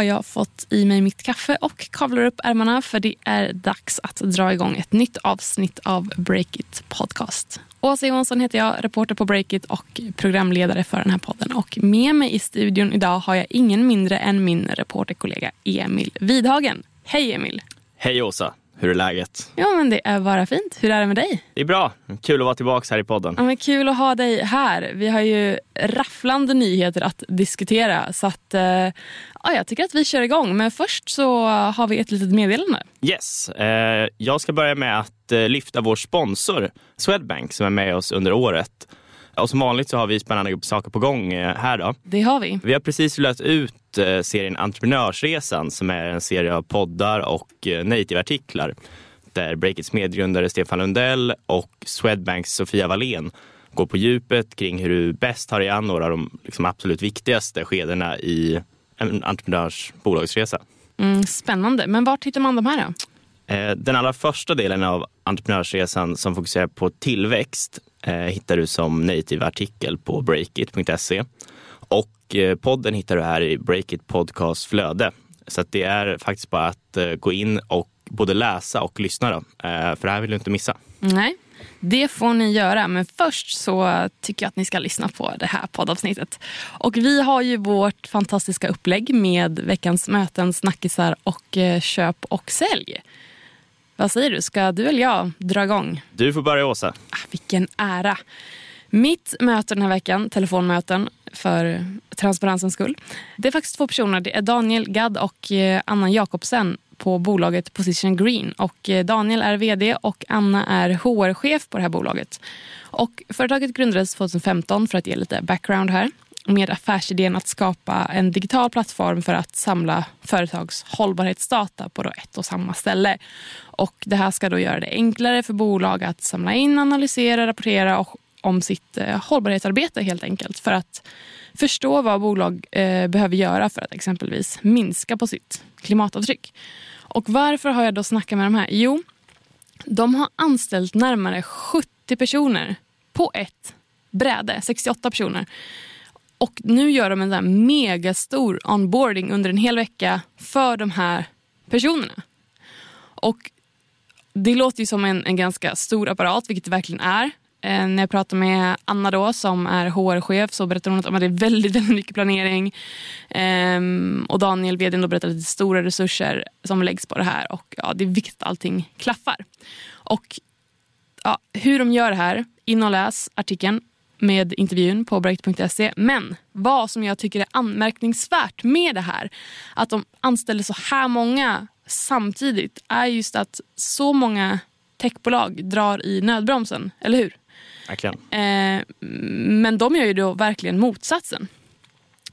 har jag fått i mig mitt kaffe och kavlar upp ärmarna för det är dags att dra igång ett nytt avsnitt av Breakit Podcast. Åsa Johansson heter jag, reporter på Breakit och programledare för den här podden. Och med mig i studion idag har jag ingen mindre än min reporterkollega Emil Vidhagen. Hej Emil! Hej Åsa! Hur är läget? Ja, men det är bara fint. Hur är det med dig? Det är bra. Kul att vara tillbaka här i podden. Ja, men kul att ha dig här. Vi har ju rafflande nyheter att diskutera. Så att, eh, ja, jag tycker att vi kör igång. Men först så har vi ett litet meddelande. Yes. Eh, jag ska börja med att eh, lyfta vår sponsor Swedbank som är med oss under året. Och som vanligt så har vi spännande saker på gång här. Då. Det har vi. Vi har precis rullat ut eh, serien Entreprenörsresan som är en serie av poddar och eh, native-artiklar där Breakits medgrundare Stefan Lundell och Swedbanks Sofia Wallén går på djupet kring hur du bäst tar dig an några av de liksom, absolut viktigaste skedena i en entreprenörs bolagsresa. Mm, spännande. Men var hittar man de här då? Den allra första delen av entreprenörsresan som fokuserar på tillväxt eh, hittar du som native artikel på breakit.se. Och eh, podden hittar du här i Breakit Podcast flöde. Så det är faktiskt bara att eh, gå in och både läsa och lyssna. Då, eh, för det här vill du inte missa. Nej, det får ni göra. Men först så tycker jag att ni ska lyssna på det här poddavsnittet. Och vi har ju vårt fantastiska upplägg med veckans möten, snackisar och köp och sälj. Vad säger du, ska du eller jag dra igång? Du får börja Åsa. Ah, vilken ära. Mitt möte den här veckan, telefonmöten för transparensens skull. Det är faktiskt två personer. Det är Daniel Gadd och eh, Anna Jakobsen på bolaget Position Green. Och eh, Daniel är vd och Anna är HR-chef på det här bolaget. Och företaget grundades 2015 för att ge lite background här med affärsidén att skapa en digital plattform för att samla företags hållbarhetsdata på då ett och samma ställe. Och det här ska då göra det enklare för bolag att samla in, analysera, rapportera och om sitt eh, hållbarhetsarbete helt enkelt. För att förstå vad bolag eh, behöver göra för att exempelvis minska på sitt klimatavtryck. Och varför har jag då snackat med de här? Jo, de har anställt närmare 70 personer på ett bräde, 68 personer. Och nu gör de en där megastor onboarding under en hel vecka för de här personerna. Och det låter ju som en, en ganska stor apparat, vilket det verkligen är. Eh, när jag pratar med Anna då, som är HR-chef så berättar hon att det är väldigt, väldigt mycket planering. Ehm, och Daniel, vd, då berättar att det är stora resurser som läggs på det här. Och ja, Det är viktigt att allting klaffar. Och ja, Hur de gör det här, in och läs artikeln med intervjun på break.se. Men vad som jag tycker är anmärkningsvärt med det här, att de anställer så här många samtidigt, är just att så många techbolag drar i nödbromsen, eller hur? Verkligen. Eh, men de gör ju då verkligen motsatsen.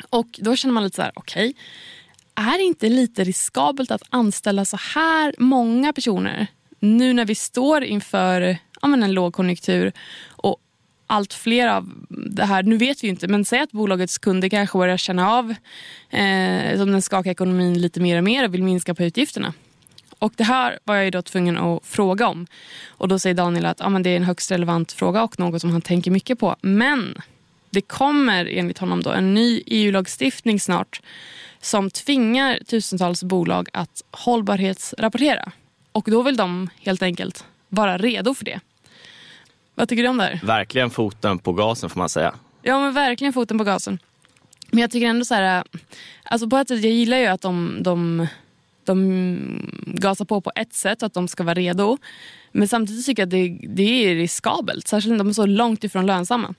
Och då känner man lite så här, okej, okay, är det inte lite riskabelt att anställa så här många personer nu när vi står inför ja, men en lågkonjunktur och allt fler av det här, nu vet vi inte, men säg att bolagets kunder kanske börjar känna av eh, som den skakar ekonomin lite mer och mer och vill minska på utgifterna. Och Det här var jag då tvungen att fråga om. Och Då säger Daniel att ja, men det är en högst relevant fråga och något som han tänker mycket på. Men det kommer enligt honom då en ny EU-lagstiftning snart som tvingar tusentals bolag att hållbarhetsrapportera. Och Då vill de helt enkelt vara redo för det. Vad tycker du om det här? Verkligen foten på gasen får man säga. Ja men verkligen foten på gasen. Men jag tycker ändå så här, alltså på ett sätt, jag gillar ju att de, de, de gasar på på ett sätt, att de ska vara redo. Men samtidigt tycker jag att det, det är riskabelt, särskilt när de är så långt ifrån lönsamma.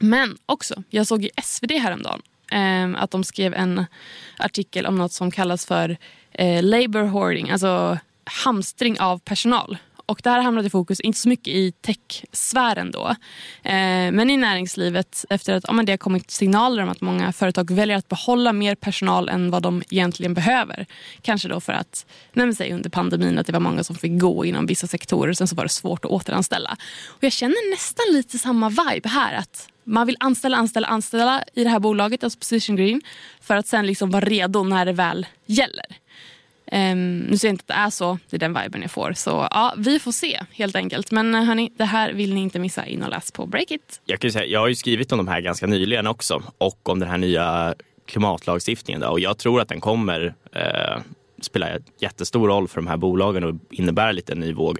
Men också, jag såg i SvD häromdagen eh, att de skrev en artikel om något som kallas för eh, labor hoarding, alltså hamstring av personal. Och det här hamnade i fokus, inte så mycket i techsfären då, eh, men i näringslivet efter att ja, det har kommit signaler om att många företag väljer att behålla mer personal än vad de egentligen behöver. Kanske då för att, nej säg under pandemin, att det var många som fick gå inom vissa sektorer och sen så var det svårt att återanställa. Och jag känner nästan lite samma vibe här. att man vill anställa, anställa, anställa i det här bolaget, alltså Position Green, för att sen liksom vara redo när det väl gäller. Um, nu säger jag inte att det är så, det är den viben jag får. Så ja, vi får se helt enkelt. Men eh, hörni, det här vill ni inte missa. In och läs på Breakit. Jag, kan säga, jag har ju skrivit om de här ganska nyligen också och om den här nya klimatlagstiftningen. Då. Och jag tror att den kommer eh, spela jättestor roll för de här bolagen och innebära lite en ny våg.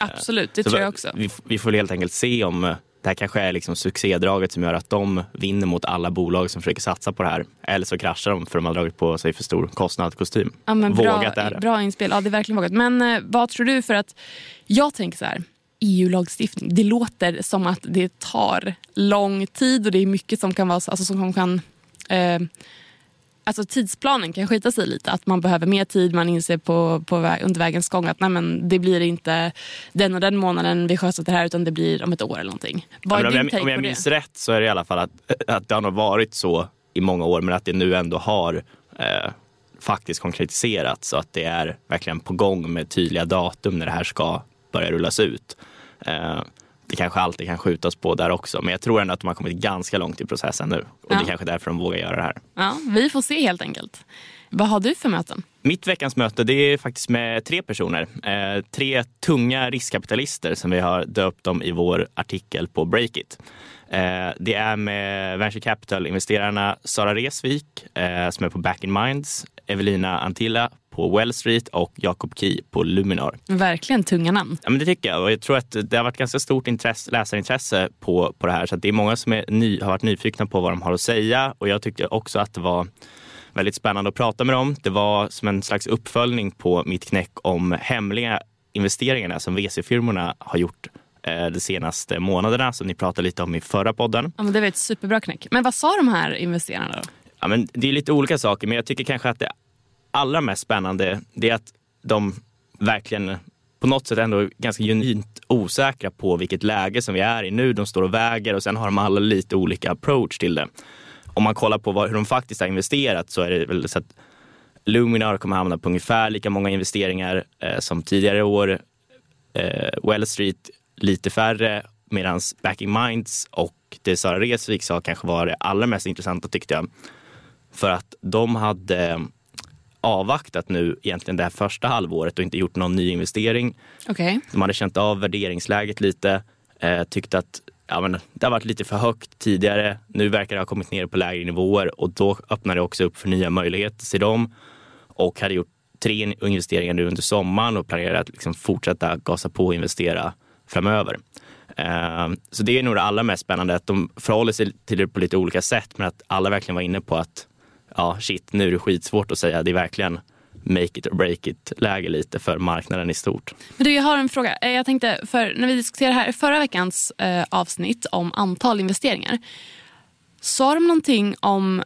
Absolut, det Så tror jag också. Vi, vi får helt enkelt se om eh, det här kanske är liksom succédraget som gör att de vinner mot alla bolag som försöker satsa på det här. Eller så kraschar de för de har dragit på sig för stor kostnad, kostym. Ja, men vågat är det. Bra inspel, ja det är verkligen vågat. Men eh, vad tror du för att, jag tänker så här, EU-lagstiftning, det låter som att det tar lång tid och det är mycket som kan vara, alltså som kan eh, alltså tidsplanen kan skita sig lite. Att man behöver mer tid. Man inser på, på väg, under vägens gång att nej, men det blir inte den och den månaden vi sjösätter det här utan det blir om ett år eller någonting. Vad ja, om jag, om jag minns rätt så är det i alla fall att, att det har nog varit så i många år men att det nu ändå har eh, faktiskt konkretiserats så att det är verkligen på gång med tydliga datum när det här ska börja rullas ut. Eh, det kanske alltid kan skjutas på där också. Men jag tror ändå att de har kommit ganska långt i processen nu. Och ja. det är kanske därför de vågar göra det här. Ja, vi får se helt enkelt. Vad har du för möten? Mitt veckans möte det är faktiskt med tre personer. Eh, tre tunga riskkapitalister som vi har döpt dem i vår artikel på Breakit. Eh, det är med venture capital-investerarna Sara Resvik eh, som är på Back in Minds, Evelina Antilla på Well Street och Jakob Key på Luminar. Verkligen tunga namn. Ja, men det tycker jag. Och jag tror att det har varit ganska stort intresse, läsarintresse på, på det här. Så det är många som är ny, har varit nyfikna på vad de har att säga. Och jag tyckte också att det var väldigt spännande att prata med dem. Det var som en slags uppföljning på mitt knäck om hemliga investeringarna som VC-firmorna har gjort eh, de senaste månaderna som ni pratade lite om i förra podden. Ja, men det var ett superbra knäck. Men vad sa de här investerarna då? Ja, men det är lite olika saker, men jag tycker kanske att det allra mest spännande det är att de verkligen på något sätt ändå ganska genuint osäkra på vilket läge som vi är i nu. De står och väger och sen har de alla lite olika approach till det. Om man kollar på vad, hur de faktiskt har investerat så är det väl så att Luminar kommer hamna på ungefär lika många investeringar eh, som tidigare år. Eh, Well Street lite färre medan Backing Minds och det Sara Resvik sa kanske var det allra mest intressanta tyckte jag. För att de hade avvaktat nu egentligen det här första halvåret och inte gjort någon ny investering. Okay. De hade känt av värderingsläget lite, eh, tyckte att ja, men det har varit lite för högt tidigare. Nu verkar det ha kommit ner på lägre nivåer och då öppnar det också upp för nya möjligheter till dem. Och hade gjort tre investeringar nu under sommaren och planerar att liksom fortsätta gasa på och investera framöver. Eh, så det är nog det allra mest spännande, att de förhåller sig till det på lite olika sätt men att alla verkligen var inne på att ja shit, nu är det skitsvårt att säga. Det är verkligen make it or break it läge lite för marknaden i stort. Men du, jag har en fråga. Eh, jag tänkte, för när vi diskuterade här i förra veckans eh, avsnitt om antal investeringar. Sa de någonting om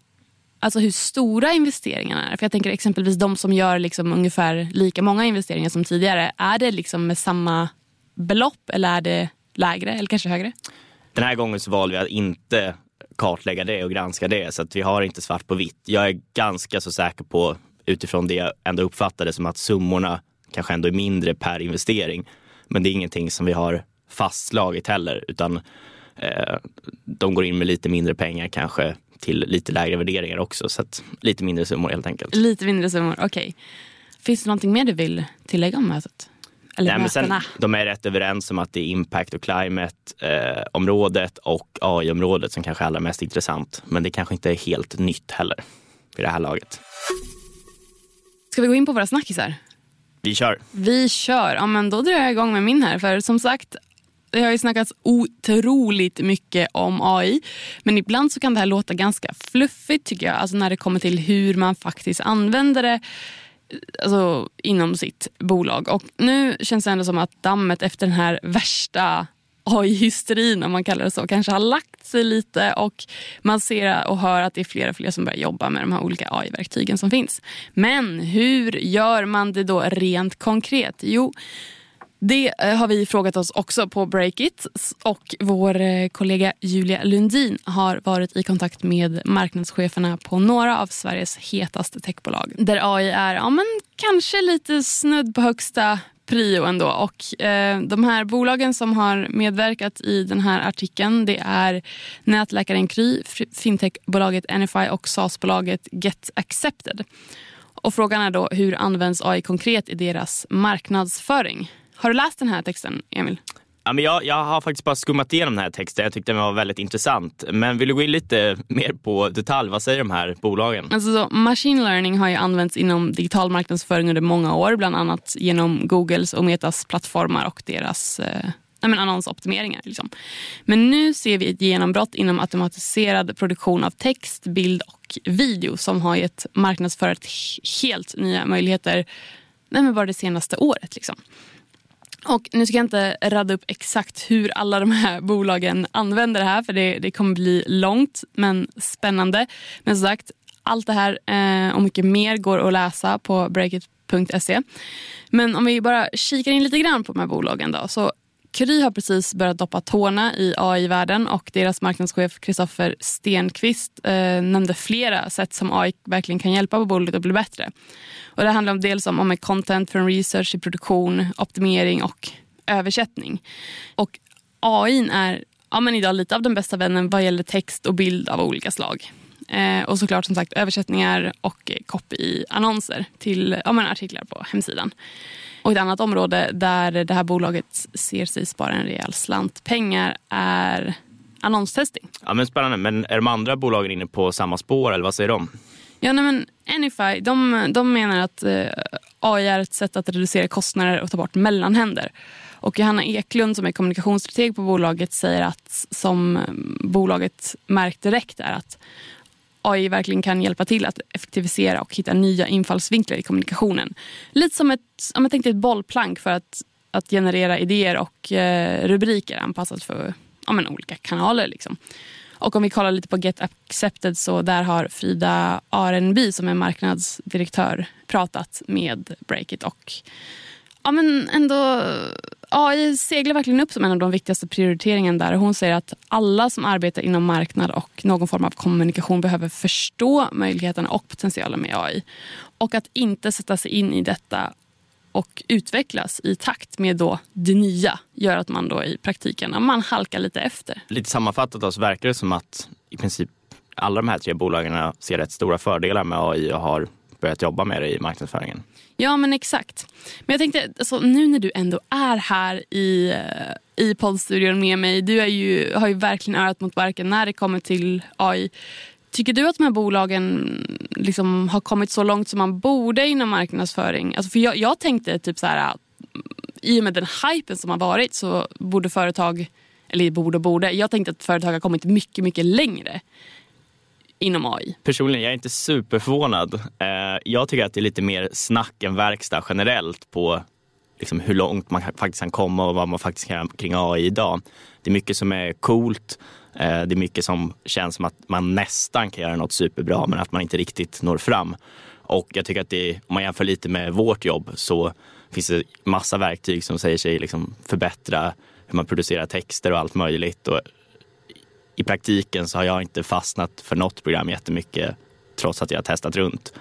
alltså hur stora investeringarna är? För jag tänker exempelvis de som gör liksom ungefär lika många investeringar som tidigare. Är det liksom med samma belopp eller är det lägre eller kanske högre? Den här gången så valde vi att inte kartlägga det och granska det så att vi har inte svart på vitt. Jag är ganska så säker på utifrån det jag ändå uppfattade som att summorna kanske ändå är mindre per investering. Men det är ingenting som vi har fastslagit heller utan eh, de går in med lite mindre pengar kanske till lite lägre värderingar också. Så att lite mindre summor helt enkelt. Lite mindre summor, okej. Okay. Finns det någonting mer du vill tillägga om mötet? Eller Nej, men sen, de är rätt överens om att det är impact och climate-området eh, och AI-området som kanske är allra mest intressant. Men det kanske inte är helt nytt heller vid det här laget. Ska vi gå in på våra snackisar? Vi kör. Vi kör. Ja, men då drar jag igång med min här. För som sagt, det har ju snackats otroligt mycket om AI. Men ibland så kan det här låta ganska fluffigt tycker jag. Alltså när det kommer till hur man faktiskt använder det alltså, inom sitt bolag. Och nu känns det ändå som att dammet efter den här värsta AI-hysterin, om man kallar det så, kanske har lagt sig lite och man ser och hör att det är fler och fler som börjar jobba med de här olika AI-verktygen som finns. Men hur gör man det då rent konkret? Jo, det eh, har vi frågat oss också på Breakit och vår eh, kollega Julia Lundin har varit i kontakt med marknadscheferna på några av Sveriges hetaste techbolag där AI är ja, men kanske lite snudd på högsta prio ändå. Och, eh, de här bolagen som har medverkat i den här artikeln det är nätläkaren Kry, fintechbolaget Anify och SaaS-bolaget Get Accepted. Och frågan är då hur används AI konkret i deras marknadsföring? Har du läst den här texten, Emil? Ja, men jag, jag har faktiskt bara skummat igenom den här texten. Jag tyckte den var väldigt intressant. Men vill du gå in lite mer på detalj? Vad säger de här bolagen? Alltså, så, machine learning har ju använts inom digital marknadsföring under många år. Bland annat genom Googles och Metas plattformar och deras eh, men annonsoptimeringar. Liksom. Men nu ser vi ett genombrott inom automatiserad produktion av text, bild och video som har gett marknadsföret helt nya möjligheter men bara det senaste året. Liksom. Och nu ska jag inte rada upp exakt hur alla de här bolagen använder det här för det, det kommer bli långt men spännande. Men som sagt, allt det här eh, och mycket mer går att läsa på breakit.se. Men om vi bara kikar in lite grann på de här bolagen då. Så Kry har precis börjat doppa tårna i AI-världen och deras marknadschef Kristoffer Stenqvist eh, nämnde flera sätt som AI verkligen kan hjälpa på bolaget att bli bättre. Och det handlar om dels om, om content från research i produktion, optimering och översättning. Och AI är ja, men idag lite av den bästa vännen vad gäller text och bild av olika slag. Eh, och såklart som sagt översättningar och copy i annonser till ja, men artiklar på hemsidan. Och ett annat område där det här bolaget ser sig spara en rejäl slant pengar är annonstesting. Ja, men spännande. Men är de andra bolagen inne på samma spår eller vad säger de? Ja, nej, men Anyfy de, de menar att eh, AI är ett sätt att reducera kostnader och ta bort mellanhänder. Och Johanna Eklund som är kommunikationsstrateg på bolaget säger att som bolaget märkt direkt är att AI verkligen kan hjälpa till att effektivisera och hitta nya infallsvinklar i kommunikationen. Lite som ett, om jag tänkte ett bollplank för att, att generera idéer och eh, rubriker anpassat för ja, men, olika kanaler. Liksom. Och om vi kollar lite på Get Accepted så där har Frida Arenby som är marknadsdirektör pratat med Breakit och ja, men ändå AI seglar verkligen upp som en av de viktigaste prioriteringarna där. Hon säger att alla som arbetar inom marknad och någon form av kommunikation behöver förstå möjligheterna och potentialen med AI. Och att inte sätta sig in i detta och utvecklas i takt med då det nya gör att man då i praktiken man halkar lite efter. Lite sammanfattat då, så verkar det som att i princip alla de här tre bolagen ser rätt stora fördelar med AI och har börjat jobba med det i marknadsföringen. Ja men exakt. Men jag tänkte, alltså, nu när du ändå är här i, eh, i poddstudion med mig, du är ju, har ju verkligen örat mot verken när det kommer till AI. Tycker du att de här bolagen liksom har kommit så långt som man borde inom marknadsföring? Alltså för jag, jag tänkte typ så här, i och med den hypen som har varit så borde företag, eller borde och borde, jag tänkte att företag har kommit mycket, mycket längre inom AI? Personligen, jag är inte superförvånad. Eh, jag tycker att det är lite mer snack än verkstad generellt på liksom hur långt man faktiskt kan komma och vad man faktiskt kan kring AI idag. Det är mycket som är coolt. Eh, det är mycket som känns som att man nästan kan göra något superbra men att man inte riktigt når fram. Och jag tycker att det, om man jämför lite med vårt jobb så finns det massa verktyg som säger sig liksom förbättra hur man producerar texter och allt möjligt. Och i praktiken så har jag inte fastnat för något program jättemycket trots att jag har testat runt.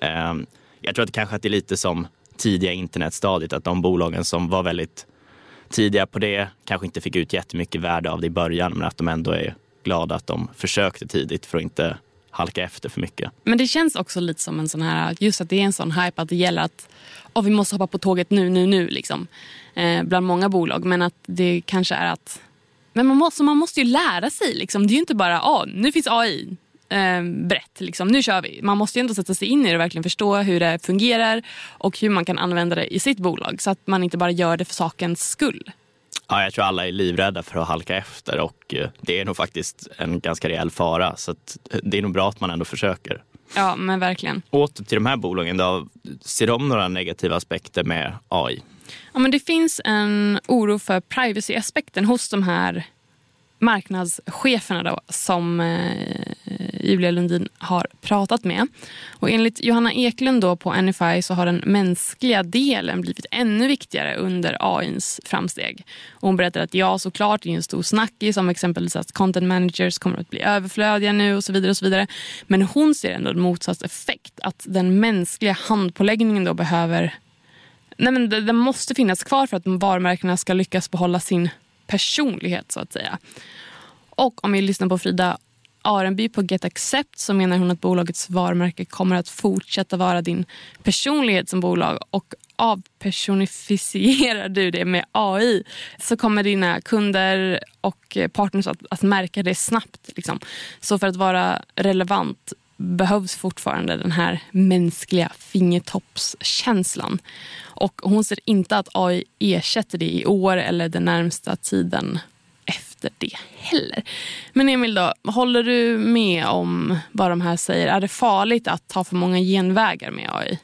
Ehm, jag tror att det kanske är lite som tidiga internetstadiet, att de bolagen som var väldigt tidiga på det kanske inte fick ut jättemycket värde av det i början, men att de ändå är glada att de försökte tidigt för att inte halka efter för mycket. Men det känns också lite som en sån här, just att det är en sån hype att det gäller att oh, vi måste hoppa på tåget nu, nu, nu liksom. Eh, bland många bolag. Men att det kanske är att men man måste, man måste ju lära sig. Liksom. Det är ju inte bara oh, nu finns AI eh, brett, liksom. nu kör vi. Man måste ju ändå sätta sig in i det och verkligen förstå hur det fungerar och hur man kan använda det i sitt bolag så att man inte bara gör det för sakens skull. Ja, jag tror alla är livrädda för att halka efter och eh, det är nog faktiskt en ganska rejäl fara. Så det är nog bra att man ändå försöker. Ja, men verkligen. Åter till de här bolagen då. Ser de några negativa aspekter med AI? Ja, men det finns en oro för privacy-aspekten hos de här marknadscheferna då, som eh, Julia Lundin har pratat med. Och enligt Johanna Eklund då på NFI så har den mänskliga delen blivit ännu viktigare under AIns framsteg. Och hon berättar att ja, såklart, det är en stor snackis om exempelvis att content managers kommer att bli överflödiga nu och så vidare. och så vidare. Men hon ser ändå en motsatt effekt, att den mänskliga handpåläggningen då behöver Nej, men det, det måste finnas kvar för att varumärkena ska lyckas behålla sin personlighet så att säga. Och om vi lyssnar på Frida Arenby på Get Accept så menar hon att bolagets varumärke kommer att fortsätta vara din personlighet som bolag och avpersonifierar du det med AI så kommer dina kunder och partners att, att märka det snabbt. Liksom. Så för att vara relevant behövs fortfarande den här mänskliga fingertoppskänslan. Och hon ser inte att AI ersätter det i år eller den närmsta tiden efter det heller. Men Emil, då, håller du med om vad de här säger? Är det farligt att ta för många genvägar med AI?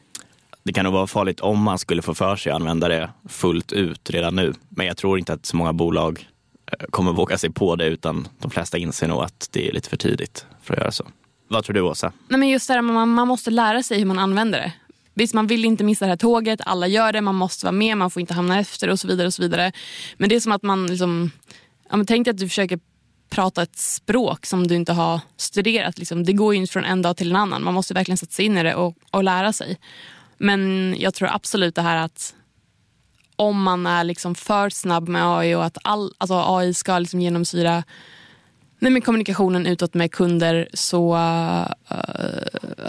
Det kan nog vara farligt om man skulle få för sig att använda det fullt ut redan nu. Men jag tror inte att så många bolag eh, kommer våga sig på det utan de flesta inser nog att det är lite för tidigt för att göra så. Vad tror du Åsa? Nej, men just det här, man, man måste lära sig hur man använder det. Visst, man vill inte missa det här tåget, alla gör det, man måste vara med, man får inte hamna efter och så vidare. och så vidare. Men det är som att man liksom, ja, men tänk dig att du försöker prata ett språk som du inte har studerat. Liksom. Det går ju inte från en dag till en annan. Man måste verkligen sätta sig in i det och, och lära sig. Men jag tror absolut det här att om man är liksom för snabb med AI och att all, alltså AI ska liksom genomsyra nej, men kommunikationen utåt med kunder så uh,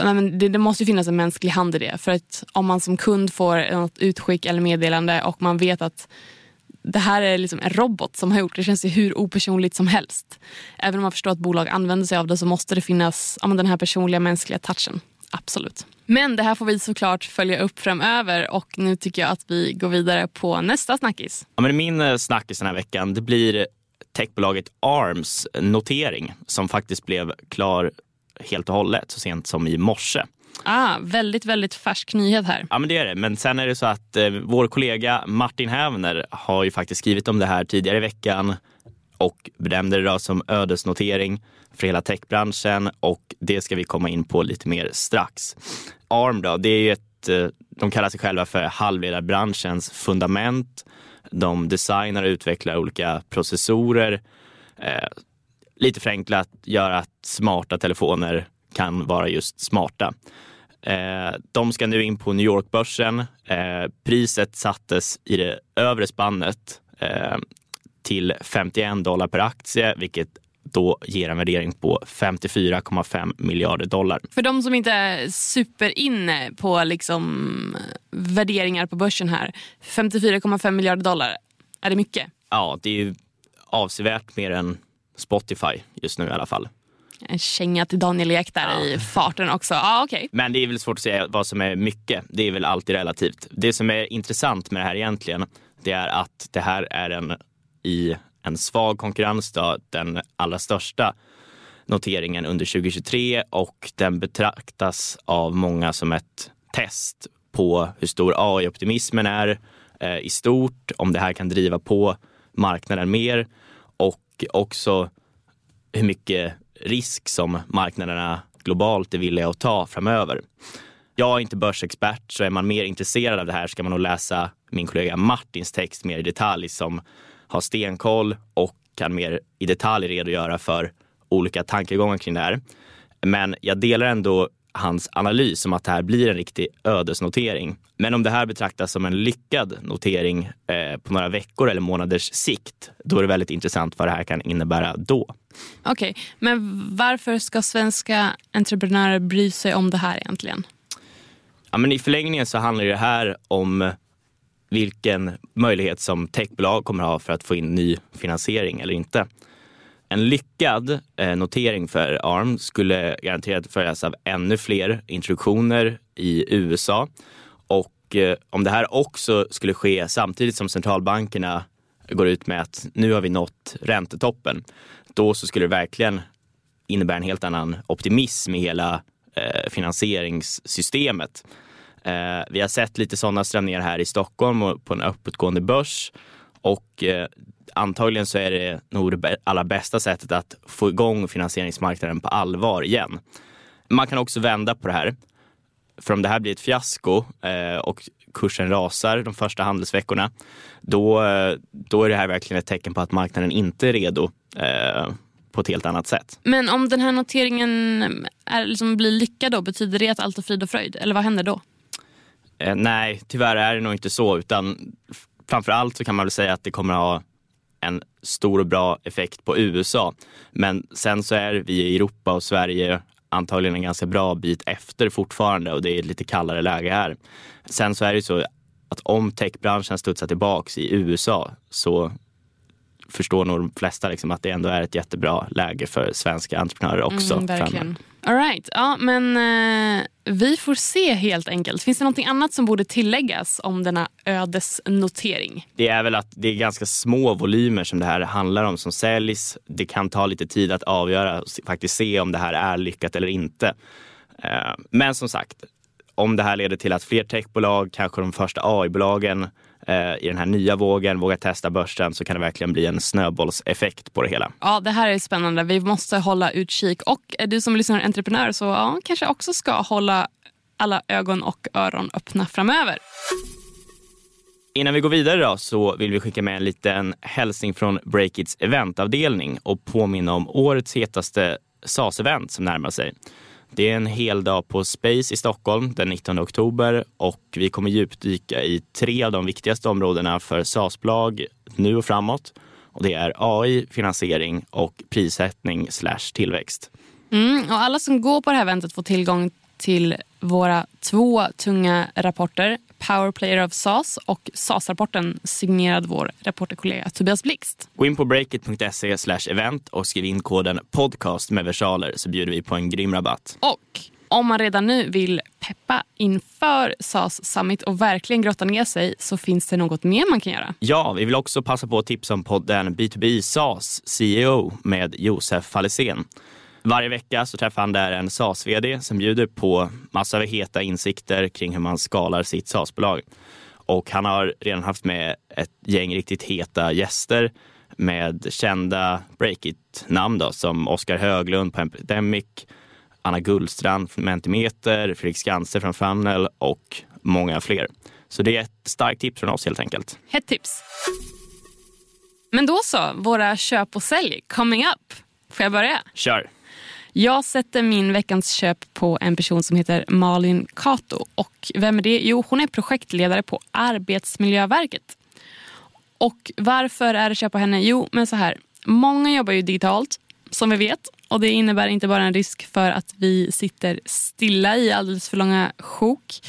nej, det, det, måste finnas en mänsklig hand i det. För att om man som kund får något utskick eller meddelande och man vet att det här är liksom en robot som har gjort det. känns ju hur opersonligt som helst. Även om man förstår att bolag använder sig av det så måste det finnas ja, den här personliga mänskliga touchen. Absolut. Men det här får vi såklart följa upp framöver och nu tycker jag att vi går vidare på nästa snackis. Ja, men min eh, snackis den här veckan det blir techbolaget Arms notering som faktiskt blev klar helt och hållet så sent som i morse. Ah, väldigt, väldigt färsk nyhet här. Ja, men det är det. Men sen är det så att eh, vår kollega Martin Hävner har ju faktiskt skrivit om det här tidigare i veckan och benämnde det då som ödesnotering för hela techbranschen och det ska vi komma in på lite mer strax. ARM då, det är ju ett, eh, de kallar sig själva för halvledarbranschens fundament. De designar och utvecklar olika processorer. Eh, lite förenklat gör att smarta telefoner kan vara just smarta. Eh, de ska nu in på New York-börsen. Eh, priset sattes i det övre spannet eh, till 51 dollar per aktie, vilket då ger en värdering på 54,5 miljarder dollar. För de som inte är superinne på liksom värderingar på börsen här, 54,5 miljarder dollar, är det mycket? Ja, det är avsevärt mer än Spotify just nu i alla fall. En känga till Daniel Ek där ja. i farten också. Ah, okay. Men det är väl svårt att säga vad som är mycket. Det är väl alltid relativt. Det som är intressant med det här egentligen, det är att det här är en i en svag konkurrens, då, den allra största noteringen under 2023 och den betraktas av många som ett test på hur stor AI-optimismen är eh, i stort, om det här kan driva på marknaden mer och också hur mycket risk som marknaderna globalt är villiga att ta framöver. Jag är inte börsexpert, så är man mer intresserad av det här ska man nog läsa min kollega Martins text mer i detalj som har stenkoll och kan mer i detalj redogöra för olika tankegångar kring det här. Men jag delar ändå hans analys om att det här blir en riktig ödesnotering. Men om det här betraktas som en lyckad notering eh, på några veckor eller månaders sikt, då är det väldigt intressant vad det här kan innebära då. Okej, okay, men varför ska svenska entreprenörer bry sig om det här egentligen? Ja, men I förlängningen så handlar det här om vilken möjlighet som techbolag kommer ha för att få in ny finansiering eller inte. En lyckad eh, notering för ARM skulle garanterat följas av ännu fler introduktioner i USA. Och eh, om det här också skulle ske samtidigt som centralbankerna går ut med att nu har vi nått räntetoppen, då så skulle det verkligen innebära en helt annan optimism i hela eh, finansieringssystemet. Eh, vi har sett lite sådana strömningar här i Stockholm och på en uppåtgående börs. Och eh, antagligen så är det nog det allra bästa sättet att få igång finansieringsmarknaden på allvar igen. Man kan också vända på det här. För om det här blir ett fiasko eh, och kursen rasar de första handelsveckorna, då, eh, då är det här verkligen ett tecken på att marknaden inte är redo eh, på ett helt annat sätt. Men om den här noteringen är, liksom blir lyckad då, betyder det att allt är frid och fröjd? Eller vad händer då? Eh, nej, tyvärr är det nog inte så. Utan framför allt så kan man väl säga att det kommer att ha en stor och bra effekt på USA. Men sen så är vi i Europa och Sverige antagligen en ganska bra bit efter fortfarande och det är ett lite kallare läge här. Sen så är det så, att om techbranschen studsar tillbaks i USA så förstår nog de flesta liksom att det ändå är ett jättebra läge för svenska entreprenörer också. Mm, verkligen. All right. ja, men eh, vi får se helt enkelt. Finns det något annat som borde tilläggas om denna ödesnotering? Det är väl att det är ganska små volymer som det här handlar om som säljs. Det kan ta lite tid att avgöra och faktiskt se om det här är lyckat eller inte. Eh, men som sagt, om det här leder till att fler techbolag, kanske de första AI-bolagen i den här nya vågen vågar testa börsen så kan det verkligen bli en snöbollseffekt på det hela. Ja, det här är spännande. Vi måste hålla utkik. Och du som lyssnar entreprenör så ja, kanske också ska hålla alla ögon och öron öppna framöver. Innan vi går vidare då, så vill vi skicka med en liten hälsning från Breakits eventavdelning och påminna om årets hetaste SAS-event som närmar sig. Det är en hel dag på Space i Stockholm den 19 oktober och vi kommer djupdyka i tre av de viktigaste områdena för SAS-bolag nu och framåt. Och det är AI, finansiering och prissättning slash tillväxt. Mm, och alla som går på det här eventet får tillgång till våra två tunga rapporter. Power Player of SAS och SAS-rapporten signerad vår reporterkollega Tobias Blixt. Gå in på breakit.se event och skriv in koden podcast med versaler så bjuder vi på en grym rabatt. Och om man redan nu vill peppa inför SAS Summit och verkligen grotta ner sig så finns det något mer man kan göra. Ja, vi vill också passa på att tipsa om podden B2B SAS CEO med Josef Fallesén. Varje vecka så träffar han där en SAS-vd som bjuder på massor av heta insikter kring hur man skalar sitt SAS-bolag. Och han har redan haft med ett gäng riktigt heta gäster med kända Breakit-namn som Oskar Höglund på Epidemic, Anna Gullstrand från Mentimeter, Fredrik Skanse från Funnel och många fler. Så det är ett starkt tips från oss helt enkelt. Hett tips. Men då så, våra köp och sälj coming up. Får jag börja? Kör! Jag sätter min veckans köp på en person som heter Malin Kato. Och vem är det? Jo, hon är projektledare på Arbetsmiljöverket. Och varför är det köp på henne? Jo, men så här. Många jobbar ju digitalt, som vi vet. Och Det innebär inte bara en risk för att vi sitter stilla i alldeles för långa sjok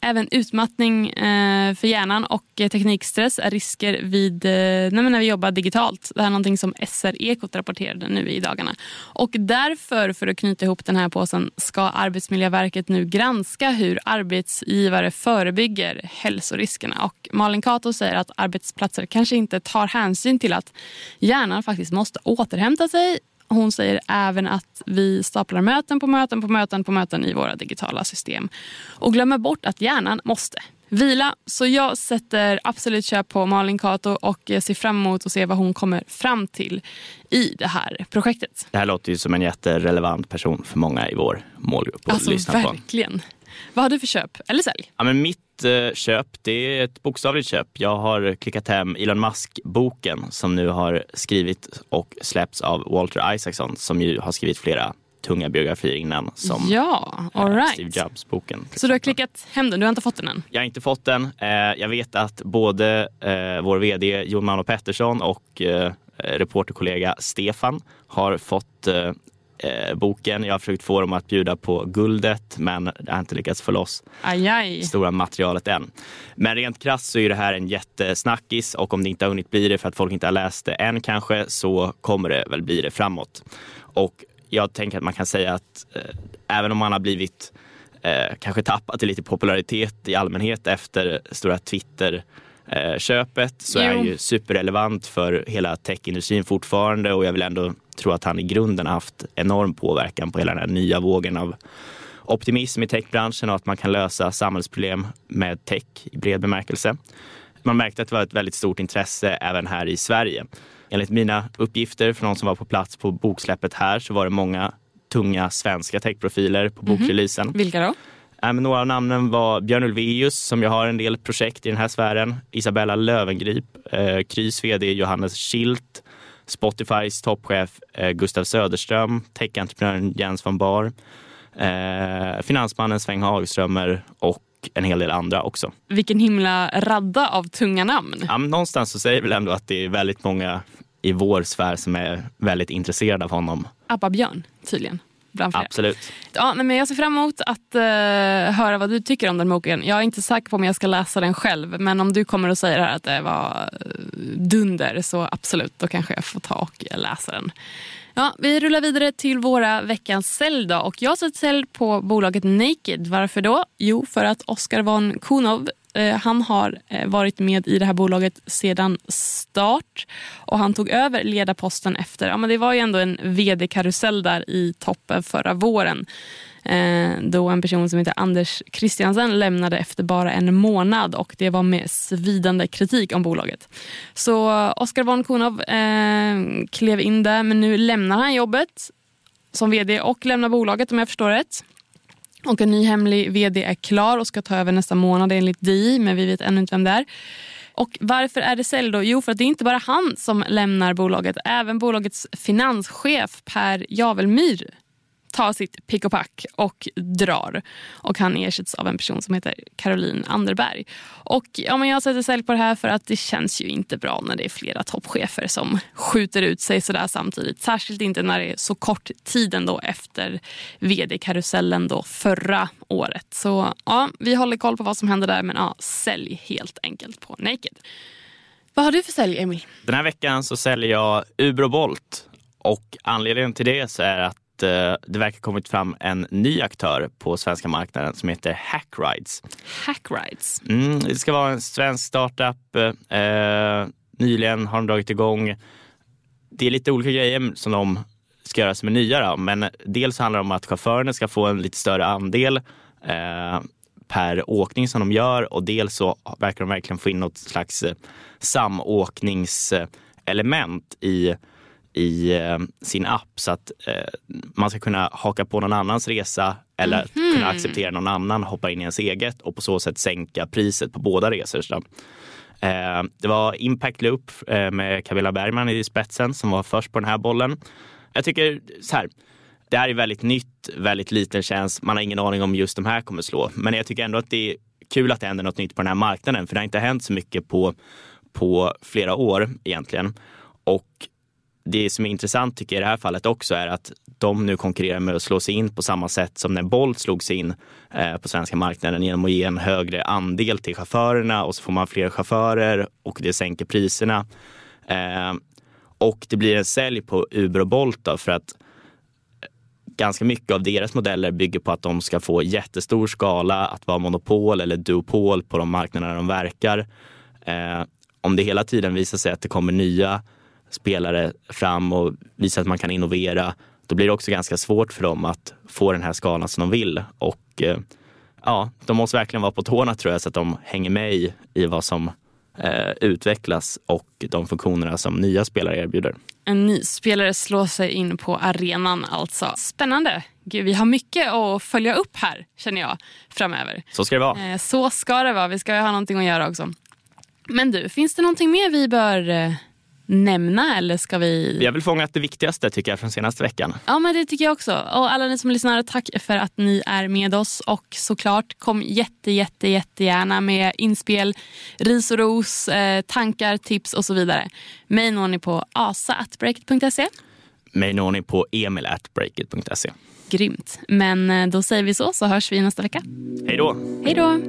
Även utmattning eh, för hjärnan och eh, teknikstress är risker vid, eh, när vi jobbar digitalt. Det här är någonting som SR-Ekot rapporterade nu i dagarna. Och därför, för att knyta ihop den här påsen, ska Arbetsmiljöverket nu granska hur arbetsgivare förebygger hälsoriskerna. Och Malin Kato säger att arbetsplatser kanske inte tar hänsyn till att hjärnan faktiskt måste återhämta sig hon säger även att vi staplar möten på möten på möten på möten i våra digitala system och glömmer bort att hjärnan måste vila. Så jag sätter absolut köp på Malin Kato och ser fram emot att se vad hon kommer fram till i det här projektet. Det här låter ju som en jätterelevant person för många i vår målgrupp att alltså, lyssna verkligen. på. Vad har du för köp eller sälj? Ja, men mitt eh, köp det är ett bokstavligt köp. Jag har klickat hem Elon Musk-boken som nu har skrivit och släppts av Walter Isaacson som ju har skrivit flera tunga biografier innan som ja, all right. Steve Jobs-boken. Så du har klickat hem den? Du har inte fått den än? Jag har inte fått den. Eh, jag vet att både eh, vår vd Jon Mano Pettersson och eh, reporterkollega Stefan har fått eh, boken. Jag har försökt få dem att bjuda på guldet men jag har inte lyckats få loss aj, stora materialet än. Men rent krasst så är det här en jättesnackis och om det inte har hunnit bli det för att folk inte har läst det än kanske så kommer det väl bli det framåt. Och jag tänker att man kan säga att eh, även om man har blivit eh, kanske tappat lite popularitet i allmänhet efter stora Twitter eh, köpet så jo. är han ju superrelevant för hela techindustrin fortfarande och jag vill ändå tro att han i grunden har haft enorm påverkan på hela den här nya vågen av optimism i techbranschen och att man kan lösa samhällsproblem med tech i bred bemärkelse. Man märkte att det var ett väldigt stort intresse även här i Sverige. Enligt mina uppgifter från någon som var på plats på boksläppet här så var det många tunga svenska techprofiler på mhm. bokreleasen. Mm -hmm. Vilka då? Äh, några av namnen var Björn Ulvaeus som jag har en del projekt i den här sfären. Isabella Lövengrip, eh, Krys vd Johannes Schilt, Spotifys toppchef eh, Gustav Söderström, techentreprenören Jens von Bar, eh, finansmannen Sven Hagströmer och en hel del andra också. Vilken himla radda av tunga namn. Ja, någonstans så säger väl ändå att det är väldigt många i vår sfär som är väldigt intresserade av honom. Abba Björn tydligen. Bland fler. Absolut. Ja, nej, men jag ser fram emot att uh, höra vad du tycker om den boken. Jag är inte säker på om jag ska läsa den själv, men om du kommer och säger att det var uh, dunder så absolut, då kanske jag får ta och läsa den. Ja, vi rullar vidare till våra veckans sälj. Då. Och jag sätter sälj på bolaget Naked. Varför då? Jo, för att Oskar von Kunov eh, Eh, han har eh, varit med i det här bolaget sedan start och han tog över ledarposten efter, ja men det var ju ändå en vd-karusell där i toppen förra våren. Eh, då en person som heter Anders Christiansen lämnade efter bara en månad och det var med svidande kritik om bolaget. Så Oskar von Konov eh, klev in där men nu lämnar han jobbet som vd och lämnar bolaget om jag förstår rätt. Och en ny hemlig vd är klar och ska ta över nästa månad enligt DI men vi vet ännu inte vem det är. Och varför är det sälj då? Jo, för att det är inte bara han som lämnar bolaget. Även bolagets finanschef Per Javelmyr tar sitt pick och pack och drar. Och han ersätts av en person som heter Caroline Anderberg. Och ja, men jag sätter sälj på det här för att det känns ju inte bra när det är flera toppchefer som skjuter ut sig sådär samtidigt. Särskilt inte när det är så kort tid ändå efter vd-karusellen då förra året. Så ja, vi håller koll på vad som händer där men ja, sälj helt enkelt på Naked. Vad har du för sälj, Emil? Den här veckan så säljer jag Uber och Bolt. Och anledningen till det så är att det verkar kommit fram en ny aktör på svenska marknaden som heter Hackrides. Hackrides? Mm, det ska vara en svensk startup. Eh, nyligen har de dragit igång. Det är lite olika grejer som de ska göra som är nya. Då. Men dels handlar det om att chaufförerna ska få en lite större andel eh, per åkning som de gör och dels så verkar de verkligen få in något slags eh, samåkningselement i i eh, sin app så att eh, man ska kunna haka på någon annans resa eller mm. kunna acceptera någon annan hoppa in i ens eget och på så sätt sänka priset på båda resor. Så, eh, det var Impact Loop eh, med Camilla Bergman i spetsen som var först på den här bollen. Jag tycker så här, det här är väldigt nytt, väldigt liten tjänst. Man har ingen aning om just de här kommer slå. Men jag tycker ändå att det är kul att det händer något nytt på den här marknaden för det har inte hänt så mycket på, på flera år egentligen. Och det som är intressant tycker jag i det här fallet också är att de nu konkurrerar med att slå sig in på samma sätt som när Bolt slog sig in eh, på svenska marknaden genom att ge en högre andel till chaufförerna och så får man fler chaufförer och det sänker priserna. Eh, och det blir en sälj på Uber och Bolt då, för att eh, ganska mycket av deras modeller bygger på att de ska få jättestor skala, att vara monopol eller duopol på de marknader de verkar. Om det hela tiden visar sig att det kommer nya spelare fram och visa att man kan innovera, då blir det också ganska svårt för dem att få den här skalan som de vill. Och eh, ja, de måste verkligen vara på tårna tror jag så att de hänger med i, i vad som eh, utvecklas och de funktionerna som nya spelare erbjuder. En ny spelare slår sig in på arenan alltså. Spännande! Gud, vi har mycket att följa upp här känner jag framöver. Så ska det vara. Eh, så ska det vara. Vi ska ha någonting att göra också. Men du, finns det någonting mer vi bör eh, nämna eller ska vi? Vi har väl fångat det viktigaste tycker jag från senaste veckan. Ja men det tycker jag också. Och alla ni som lyssnar, tack för att ni är med oss och såklart kom jätte jätte jättegärna med inspel, ris och ros, eh, tankar, tips och så vidare. Mig når ni på asa.breakit.se. Mig når ni på emil.breakit.se. Grymt. Men eh, då säger vi så, så hörs vi nästa vecka. Hej då. Hej då.